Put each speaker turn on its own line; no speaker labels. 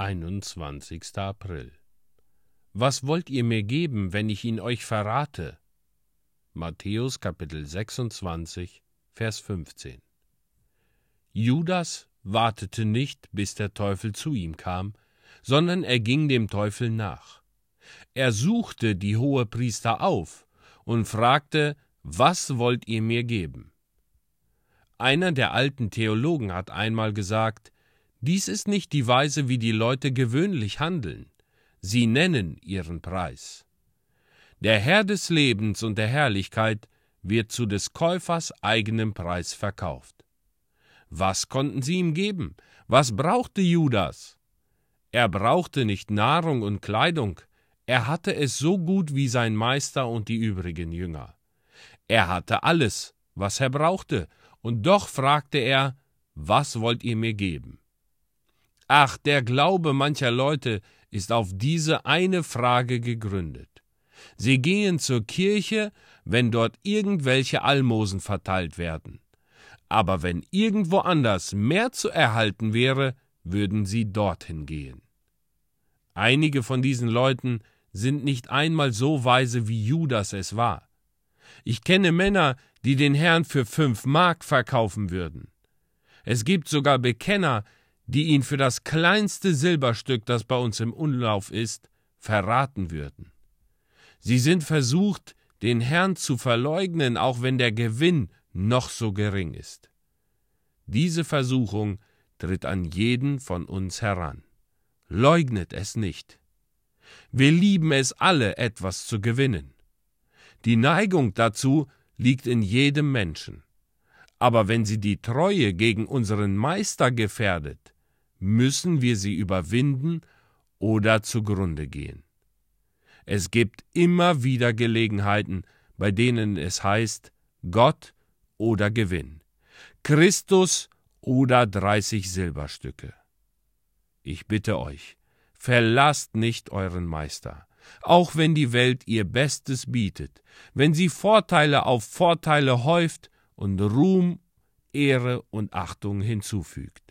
21. April Was wollt ihr mir geben, wenn ich ihn euch verrate? Matthäus Kapitel 26, Vers 15 Judas wartete nicht, bis der Teufel zu ihm kam, sondern er ging dem Teufel nach. Er suchte die Hohepriester auf und fragte, was wollt ihr mir geben? Einer der alten Theologen hat einmal gesagt, dies ist nicht die Weise, wie die Leute gewöhnlich handeln. Sie nennen ihren Preis. Der Herr des Lebens und der Herrlichkeit wird zu des Käufers eigenem Preis verkauft. Was konnten sie ihm geben? Was brauchte Judas? Er brauchte nicht Nahrung und Kleidung, er hatte es so gut wie sein Meister und die übrigen Jünger. Er hatte alles, was er brauchte, und doch fragte er, was wollt ihr mir geben? Ach, der Glaube mancher Leute ist auf diese eine Frage gegründet. Sie gehen zur Kirche, wenn dort irgendwelche Almosen verteilt werden. Aber wenn irgendwo anders mehr zu erhalten wäre, würden sie dorthin gehen. Einige von diesen Leuten sind nicht einmal so weise, wie Judas es war. Ich kenne Männer, die den Herrn für fünf Mark verkaufen würden. Es gibt sogar Bekenner, die ihn für das kleinste Silberstück, das bei uns im Umlauf ist, verraten würden. Sie sind versucht, den Herrn zu verleugnen, auch wenn der Gewinn noch so gering ist. Diese Versuchung tritt an jeden von uns heran. Leugnet es nicht. Wir lieben es alle, etwas zu gewinnen. Die Neigung dazu liegt in jedem Menschen. Aber wenn sie die Treue gegen unseren Meister gefährdet, müssen wir sie überwinden oder zugrunde gehen. Es gibt immer wieder Gelegenheiten, bei denen es heißt Gott oder Gewinn, Christus oder dreißig Silberstücke. Ich bitte euch, verlasst nicht euren Meister, auch wenn die Welt ihr Bestes bietet, wenn sie Vorteile auf Vorteile häuft und Ruhm, Ehre und Achtung hinzufügt.